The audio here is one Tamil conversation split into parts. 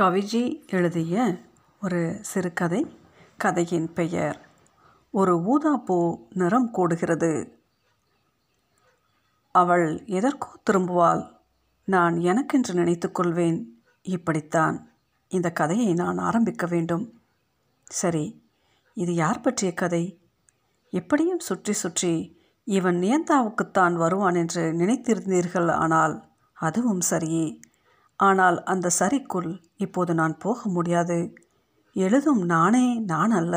கவிஜி எழுதிய ஒரு சிறுகதை கதையின் பெயர் ஒரு ஊதாப்பூ நிறம் கூடுகிறது. அவள் எதற்கோ திரும்புவாள். நான் எனக்கென்று நினைத்துக்கொள்வேன் இப்படித்தான் இந்த கதையை நான் ஆரம்பிக்க வேண்டும். சரி இது யார் பற்றிய கதை? எப்படியும் சுற்றி சுற்றி இவன் நியந்தாவுக்குத்தான் வருவான் என்று நினைத்திருந்தீர்கள் ஆனால் அதுவும் சரியே. ஆனால் அந்த சரிக்குள் இப்போது நான் போக முடியாது. எழுதும் நானே நான் அல்ல.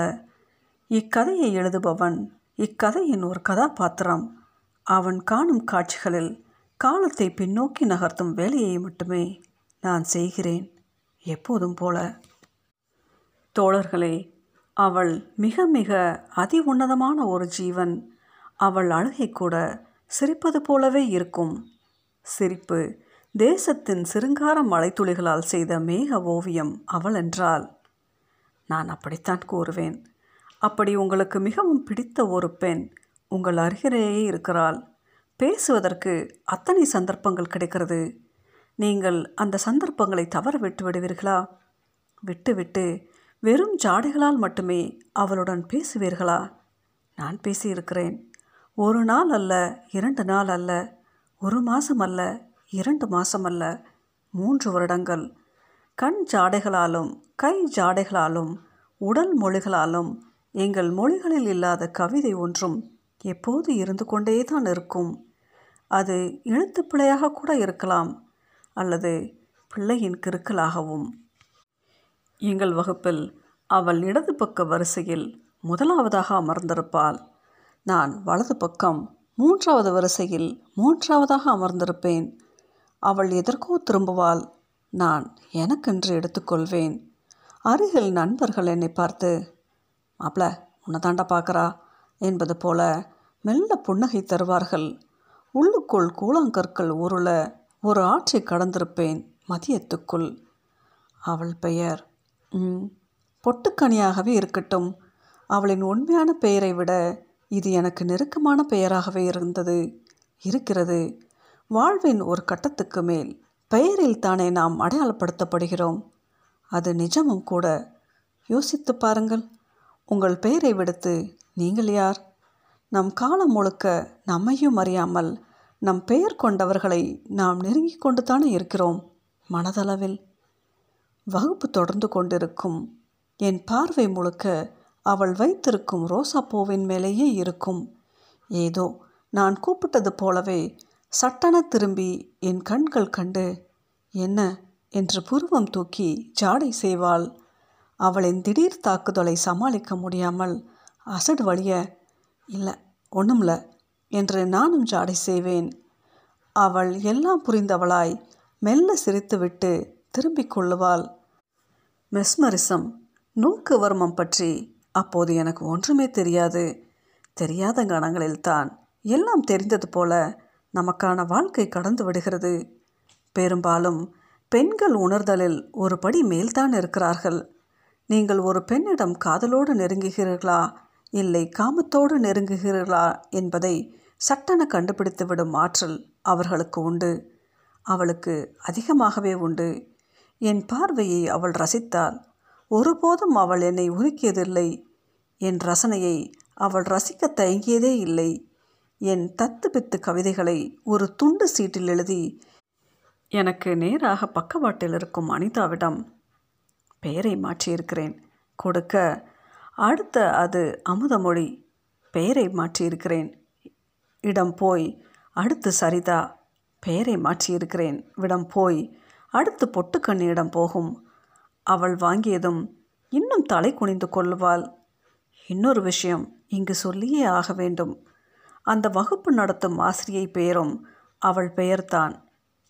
இக்கதையை எழுதுபவன் இக்கதையின் ஒரு கதாபாத்திரம். அவன் காணும் காட்சிகளில் காலத்தை பின்னோக்கி நகர்த்தும் வேலையை மட்டுமே நான் செய்கிறேன். எப்போதும் போல. தோழர்களே அவள் மிக மிக அதி உன்னதமான ஒரு ஜீவன். அவள் அழுகை கூட சிரிப்பது போலவே இருக்கும். சிரிப்பு தேசத்தின் சிருங்கார மலைத்துளிகளால் செய்த மேக ஓவியம் அவள் என்றால் நான் அப்படித்தான் கூறுவேன். அப்படி உங்களுக்கு மிகவும் பிடித்த ஒரு பெண் உங்கள் அருகிலேயே இருக்கிறாள். பேசுவதற்கு அத்தனை சந்தர்ப்பங்கள் கிடைக்கிறது. நீங்கள் அந்த சந்தர்ப்பங்களை தவற விட்டு விடுவீர்களா? விட்டுவிட்டு வெறும் ஜாடைகளால் மட்டுமே அவளுடன் பேசுவீர்களா? நான் பேசியிருக்கிறேன். ஒரு நாள் அல்ல இரண்டு நாள் அல்ல ஒரு மாதம் அல்ல இரண்டு மாசமல்ல மூன்று வருடங்கள். கண் ஜாடைகளாலும் கை ஜாடைகளாலும் உடல் மொழிகளாலும் எங்கள் மொழிகளில் இல்லாத கவிதை ஒன்றும் எப்போது இருந்து கொண்டே தான் இருக்கும். அது எழுத்துப்பிழையாக கூட இருக்கலாம் அல்லது பிள்ளையின் கிறுக்கலாகவும். எங்கள் வகுப்பில் அவள் இடது பக்க வரிசையில் முதலாவதாக அமர்ந்திருப்பாள். நான் வலது பக்கம் மூன்றாவது வரிசையில் மூன்றாவதாக அமர்ந்திருப்பேன். அவள் எதற்கோ திரும்புவாள். நான் எனக்கென்று எடுத்துக்கொள்வேன். அருகில் நண்பர்கள் என்னை பார்த்து மாப்பிள உன்னை தாண்டா பார்க்குறா என்பது போல மெல்ல புன்னகை தருவார்கள். உள்ளுக்குள் கூழாங்கற்கள் உருள ஒரு ஆற்றை கடந்திருப்பேன் மதியத்துக்குள். அவள் பெயர் பொட்டுக்கனியாகவே இருக்கட்டும். அவளின் உண்மையான பெயரை விட இது எனக்கு நெருக்கமான பெயராகவே இருந்தது இருக்கிறது. வாழ்வின் ஒரு கட்டத்துக்கு மேல் பெயரில் தானே நாம் அடையாளப்படுத்தப்படுகிறோம். அது நிஜமும் கூட. யோசித்து பாருங்கள். உங்கள் பெயரை விடுத்து நீங்கள் யார்? நம் காலம் முழுக்க நம்மையும் அறியாமல் நம் பெயர் கொண்டவர்களை நாம் நெருங்கி கொண்டு தானே இருக்கிறோம் மனதளவில். வகுப்பு தொடர்ந்து கொண்டிருக்கும் என் பார்வை முழுக்க அவள் வைத்திருக்கும் ரோசாப்பூவின் மேலேயே இருக்கும். ஏதோ நான் கூப்பிட்டது போலவே சட்டென திரும்பி என் கண்கள் கண்டு என்ன? என்று புருவம் தூக்கி ஜாடை செய்வாள். அவளின் திடீர் தாக்குதலை சமாளிக்க முடியாமல் அசடு வழிய இல்லை ஒன்றும்ல என்று நானும் ஜாடை செய்வேன். அவள் எல்லாம் புரிந்தவளாய் மெல்ல சிரித்துவிட்டு திரும்பிக் கொள்ளுவாள். மெஸ்மரிசம் நூக்கு வர்மம் பற்றி அப்போது எனக்கு ஒன்றுமே தெரியாது. தெரியாத கணங்களில்தான் எல்லாம் தெரிந்தது போல நமக்கான வாழ்க்கை கடந்து விடுகிறது. பெரும்பாலும் பெண்கள் உணர்தலில் ஒரு படி மேல்தான் இருக்கிறார்கள். நீங்கள் ஒரு பெண்ணிடம் காதலோடு நெருங்குகிறீர்களா? இல்லை காமத்தோடு நெருங்குகிறீர்களா? என்பதை சட்டென கண்டுபிடித்துவிடும் ஆற்றல் அவர்களுக்கு உண்டு. அவளுக்கு அதிகமாகவே உண்டு. என் பார்வையை அவள் ரசித்தாள் ஒருபோதும் அவள் என்னை ஒதுக்கியதில்லை என் ரசனையை அவள் ரசிக்க தயங்கியதே இல்லை. என் தத்து பித்து கவிதைகளை ஒரு துண்டு சீட்டில் எழுதி எனக்கு நேராக பக்கவாட்டில் இருக்கும் அனிதாவிடம் பெயரை மாற்றியிருக்கிறேன். கொடுக்க அடுத்த அது அமுதமொழி பெயரை மாற்றியிருக்கிறேன். இடம் போய் அடுத்து சரிதா பெயரை மாற்றியிருக்கிறேன். விடம் போய் அடுத்து பொட்டுக்கண்ணியிடம் போகும். அவள் வாங்கியதும் இன்னும் தலை குனிந்து கொள்ளுவாள். இன்னொரு விஷயம் இங்கு சொல்லியே ஆக வேண்டும். அந்த வகுப்பு நடத்தும் ஆசிரியை பெயரும் அவள் பெயர்தான்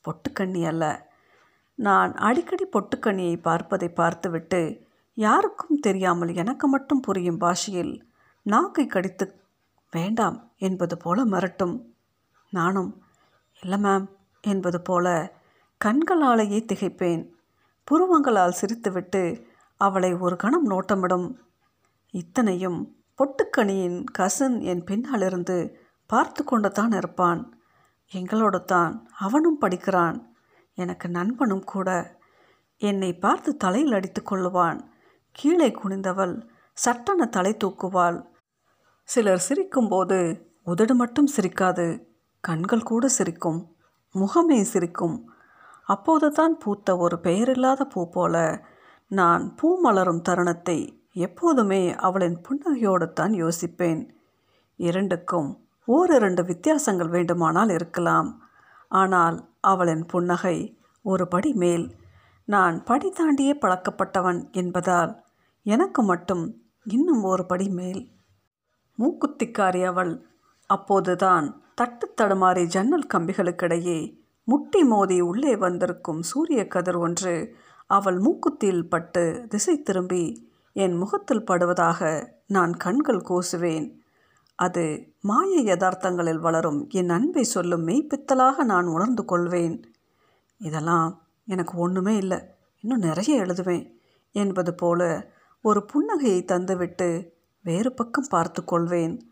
பொட்டுக்கண்ணி அல்ல. நான் அடிக்கடி பொட்டுக்கண்ணியை பார்ப்பதை பார்த்துவிட்டு யாருக்கும் தெரியாமல் எனக்கு மட்டும் புரியும் பாஷையில் நாக்கை கடித்து வேண்டாம் என்பது போல மிரட்டும். நானும் இல்லை மேம் என்பது போல கண்களாலேயே திகைப்பேன். புருவங்களால் சிரித்துவிட்டு அவளை ஒரு கணம் நோட்டமிடும். இத்தனையும் பொட்டுக்கணியின் கசன் என் பின்னாலிருந்து பார்த்து கொண்டு தான் இருப்பான். எங்களோடு தான் அவனும் படிக்கிறான். எனக்கு நண்பனும் கூட. என்னை பார்த்து தலையில் அடித்து கொள்ளுவான். கீழே குனிந்தவள் சட்டென தலை தூக்குவாள். சிலர் சிரிக்கும்போது உதடு மட்டும் சிரிக்காது. கண்கள் கூட சிரிக்கும். முகமே சிரிக்கும். அப்போது தான் பூத்த ஒரு பெயரில்லாத பூ போல நான் பூ மலரும் தருணத்தை எப்போதுமே அவளின் புன்னகையோடு தான் யோசிப்பேன். இரண்டுக்கும் ஓரிரண்டு வித்தியாசங்கள் வேண்டுமானால் இருக்கலாம். ஆனால் அவளின் புன்னகை ஒரு படி மேல். நான் படி தாண்டியே பழக்கப்பட்டவன் என்பதால் எனக்கு மட்டும் இன்னும் ஒரு படி மேல். மூக்குத்திக்காரி அவள். அப்போதுதான் தட்டு தடுமாறி ஜன்னல் கம்பிகளுக்கிடையே முட்டி மோதி உள்ளே வந்திருக்கும் சூரிய கதிர் ஒன்று அவள் மூக்குத்தியில் பட்டு திசை திரும்பி என் முகத்தில் படுவதாக நான் கண்கள் கூசுவேன். அது மாய யதார்த்தங்களில் வளரும். என் அன்பை சொல்லும் மெய்ப்பித்தலாக நான் உணர்ந்து கொள்வேன். இதெல்லாம் எனக்கு ஒன்றுமே இல்லை. இன்னும் நிறைய எழுதுவேன் என்பது போல ஒரு புன்னகையை தந்துவிட்டு வேறு பக்கம் பார்த்து கொள்வேன்.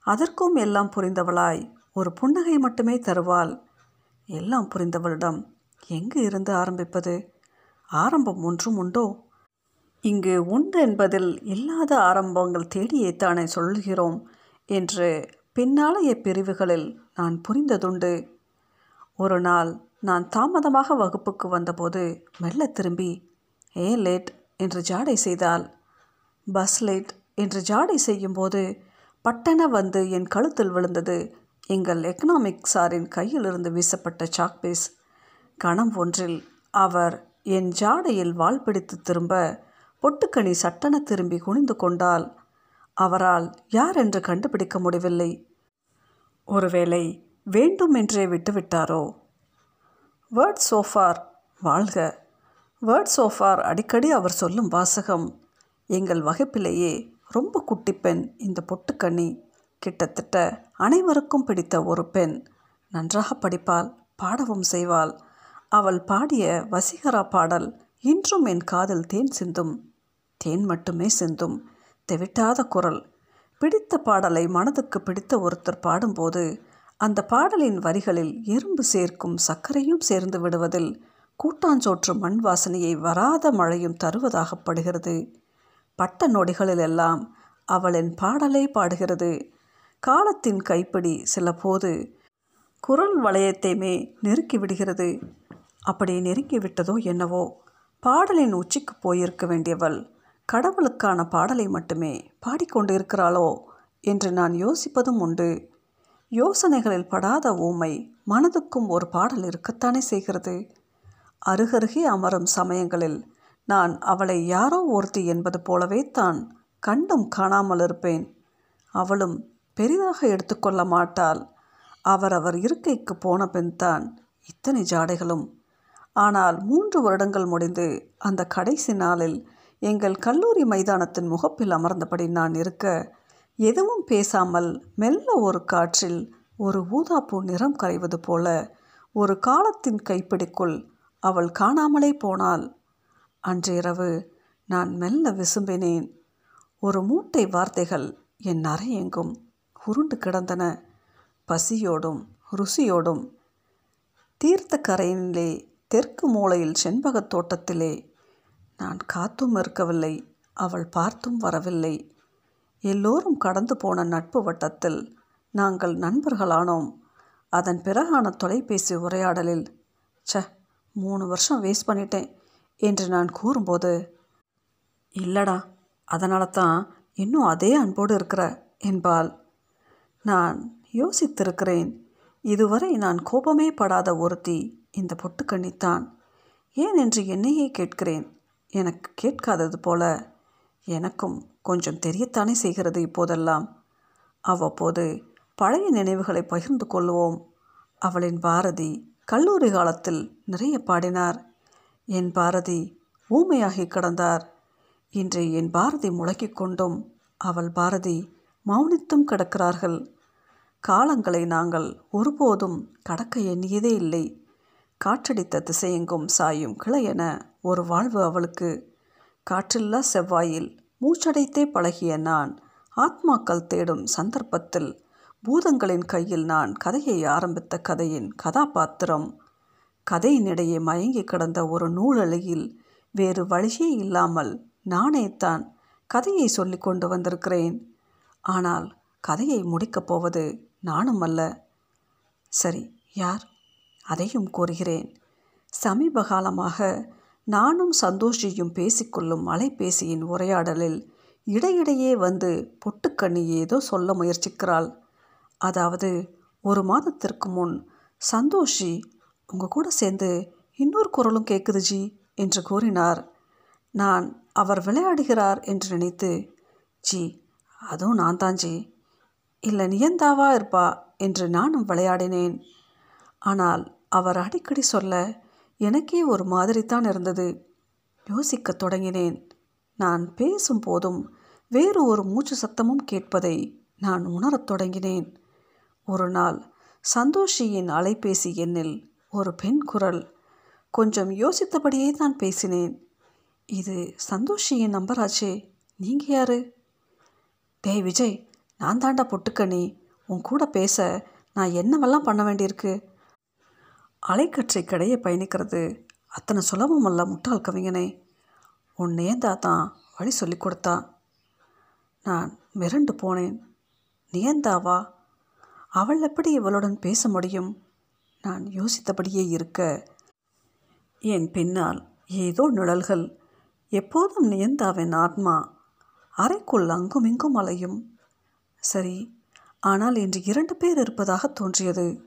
அதற்கும் எல்லாம் புரிந்தவளாய் ஒரு புன்னகை மட்டுமே தருவாள். எல்லாம் புரிந்தவளிடம் எங்கு இருந்து ஆரம்பிப்பது? ஆரம்பம் ஒன்றும் உண்டோ? இங்கு உண்டு என்பதில் இல்லாத ஆரம்பங்கள் தேடியே தானே சொல்கிறோம் என்று பின்னாளைய பிரிவுகளில் நான் புரிந்ததுண்டு. ஒரு நாள் நான் தாமதமாக வகுப்புக்கு வந்தபோது மெல்ல திரும்பி ஏ லேட் என்று ஜாடை செய்தால் பஸ் லேட் என்று ஜாடை செய்யும்போது பட்டன வந்து என் கழுத்தில் விழுந்தது. எங்கள் எக்கனாமிக் சாரின் கையிலிருந்து வீசப்பட்ட சாக்பீஸ் கணம் ஒன்றில் அவர் என் ஜாடையில் வால் பிடித்து திரும்ப பொட்டுக்கணி சட்டென திரும்பி குனிந்து கொண்டால் அவரால் யார் என்று கண்டுபிடிக்க முடியவில்லை ஒருவேளை வேண்டுமென்றே விட்டுவிட்டாரோ? வேர்ட் சோஃபார் வாழ்க. வேர்ட் சோஃபார் அடிக்கடி அவர் சொல்லும் வாசகம் எங்கள் வகுப்பிலேயே ரொம்ப குட்டி பெண் இந்த பொட்டுக்கண்ணி. கிட்டத்தட்ட அனைவருக்கும் பிடித்த ஒரு பெண். நன்றாக படிப்பாள் பாடவும் செய்வாள். அவள் பாடிய வசீகரா பாடல் இன்றும் என் காதில் தேன் சிந்தும். தேன் மட்டுமே சிந்தும். தெவிட்டாத குரல். பிடித்த பாடலை மனதுக்கு பிடித்த ஒருத்தர் பாடும்போது அந்த பாடலின் வரிகளில் எறும்பு சேர்க்கும் சர்க்கரையும் சேர்ந்து விடுவதில் கூட்டாஞ்சோற்று மண் வாசனையை வராத மழையும் தருவதாகப்படுகிறது பட்ட நொடிகளிலெல்லாம் அவளின் பாடலே பாடுகிறது. காலத்தின் கைப்பிடி சில போது குரல் வளையத்தையுமே நெருக்கி விடுகிறது. அப்படி நெருங்கி விட்டதோ என்னவோ பாடலின் உச்சிக்கு போயிருக்க வேண்டியவள் கடவுளுக்கான பாடலை மட்டுமே பாடிக்கொண்டு இருக்கிறாளோ என்று நான் யோசிப்பதும் உண்டு. யோசனைகளில் படாத ஊமை மனதுக்கும் ஒரு பாடல் இருக்கத்தானே செய்கிறது? அருகருகே அமரும் சமயங்களில் நான் அவளை யாரோ ஒருத்தி என்பது போலவே தான் கண்டும் காணாமல் இருப்பேன். அவளும் பெரிதாக எடுத்துக்கொள்ள மாட்டாள். அவரவர் இருக்கைக்கு போன பின்தான் இத்தனை ஜாடைகளும். ஆனால் மூன்று வருடங்கள் முடிந்து அந்த கடைசி நாளில் எங்கள் கல்லூரி மைதானத்தின் முகப்பில் அமர்ந்தபடி நான் இருக்க எதுவும் பேசாமல் மெல்ல ஒரு காற்றில் ஒரு ஊதாப்பூ நிறம் கரைவது போல ஒரு காலத்தின் கைப்பிடிக்குள் அவள் காணாமலே போனாள். அன்றிரவு நான் மெல்ல விசும்பினேன். ஒரு மூட்டை வார்த்தைகள் என் அறையெங்கும் உருண்டு கிடந்தன. பசியோடும் ருசியோடும் தீர்த்த கரையினிலே தெற்கு மூலையில் செண்பகத் தோட்டத்திலே நான் காத்தும் இருக்கவில்லை அவள் பார்த்தும் வரவில்லை. எல்லோரும் கடந்து போன நட்பு வட்டத்தில் நாங்கள் நண்பர்களானோம். அதன் பிறகான தொலைபேசி உரையாடலில் ச மூணு வருஷம் வேஸ்ட் பண்ணிட்டேன் என்று நான் கூறும்போது இல்லடா அதனால தான் இன்னும் அதே அன்போடு இருக்கிற என்பாள். நான் யோசித்திருக்கிறேன். இதுவரை நான் கோபமே படாத ஒருத்தி இந்த பொட்டுக்கண்ணித்தான். ஏன் என்று என்னையே கேட்கிறேன். எனக்கு கேட்காதது போல எனக்கும் கொஞ்சம் தெரியத்தானே செய்கிறது இப்போதெல்லாம். அவ்வப்போது பழைய நினைவுகளை பகிர்ந்து கொள்வோம். அவளின் பாரதி கல்லூரி காலத்தில் நிறைய பாடினார். என் பாரதி ஊமையாகி கிடந்தார். இன்று என் பாரதி முழக்கிக் கொண்டும் அவள் பாரதி மௌனித்தும் கிடக்கிறார்கள். காலங்களை நாங்கள் ஒருபோதும் கடக்க எண்ணியதே இல்லை. காற்றடித்த திசையெங்கும் சாயும் கிளையென ஒரு வாழ்வு அவளுக்கு. காற்றில்லா செவ்வாயில் மூச்சடைத்தே பழகிய நான் ஆத்மாக்கள் தேடும் சந்தர்ப்பத்தில் பூதங்களின் கையில் நான் கதையை ஆரம்பித்த கதையின் கதாபாத்திரம். கதையினிடையே மயங்கி கிடந்த ஒரு நூலலையில் வேறு வழியே இல்லாமல் நானே தான் கதையை சொல்லி கொண்டு வந்திருக்கிறேன். ஆனால் கதையை முடிக்கப் போவது நானும் அல்ல. சரி யார்? அதையும் கூறுகிறேன். சமீப காலமாக நானும் சந்தோஷியும் பேசிக்கொள்ளும் அலைபேசியின் உரையாடலில் இடையிடையே வந்து பொட்டுக்கண்ணி ஏதோ சொல்ல முயற்சிக்கிறாள். அதாவது ஒரு மாதத்திற்கு முன் சந்தோஷி உங்கள் கூட சேர்ந்து இன்னொரு குரலும் கேட்குது ஜி என்று கூறினார். நான் அவர் விளையாடுகிறார் என்று நினைத்து ஜி அதுவும் நான் தான் ஜி. இல்லை நியந்தாவா இருப்பா? என்று நானும் விளையாடினேன். ஆனால் அவர் அடிக்கடி சொல்ல எனக்கே ஒரு மாதிரி தான் இருந்தது. யோசிக்கத் தொடங்கினேன். நான் பேசும் போதும் வேறு ஒரு மூச்சு சத்தமும் கேட்பதை நான் உணரத் தொடங்கினேன். ஒரு நாள் சந்தோஷியின் அலைபேசி எண்ணில் ஒரு பெண் குரல் கொஞ்சம் யோசித்தபடியே தான் பேசினேன். இது சந்தோஷியின் நம்பராச்சே. நீங்கள் யாரு? டேய் விஜய் நான் தாண்டா பொட்டுக்கணி உன் கூட பேச நான் என்னவெல்லாம் பண்ண வேண்டியிருக்கு? அலைக்கற்றை கடையை பயணிக்கிறது. அத்தனை சுலபமல்ல முட்டாள் கவிஞனே. உன் தான் வழி சொல்லி கொடுத்தா? நான் மிரண்டு போனேன். நியந்தாவா அவள் எப்படி இவளுடன் பேச முடியும்? நான் யோசித்தபடியே இருக்க. என் பின்னால் ஏதோ நிழல்கள். எப்போதும் நியந்தாவின் ஆத்மா அறைக்குள் அங்குமிங்கும் அலையும். சரி ஆனால் இன்று இரண்டு பேர் இருப்பதாக தோன்றியது.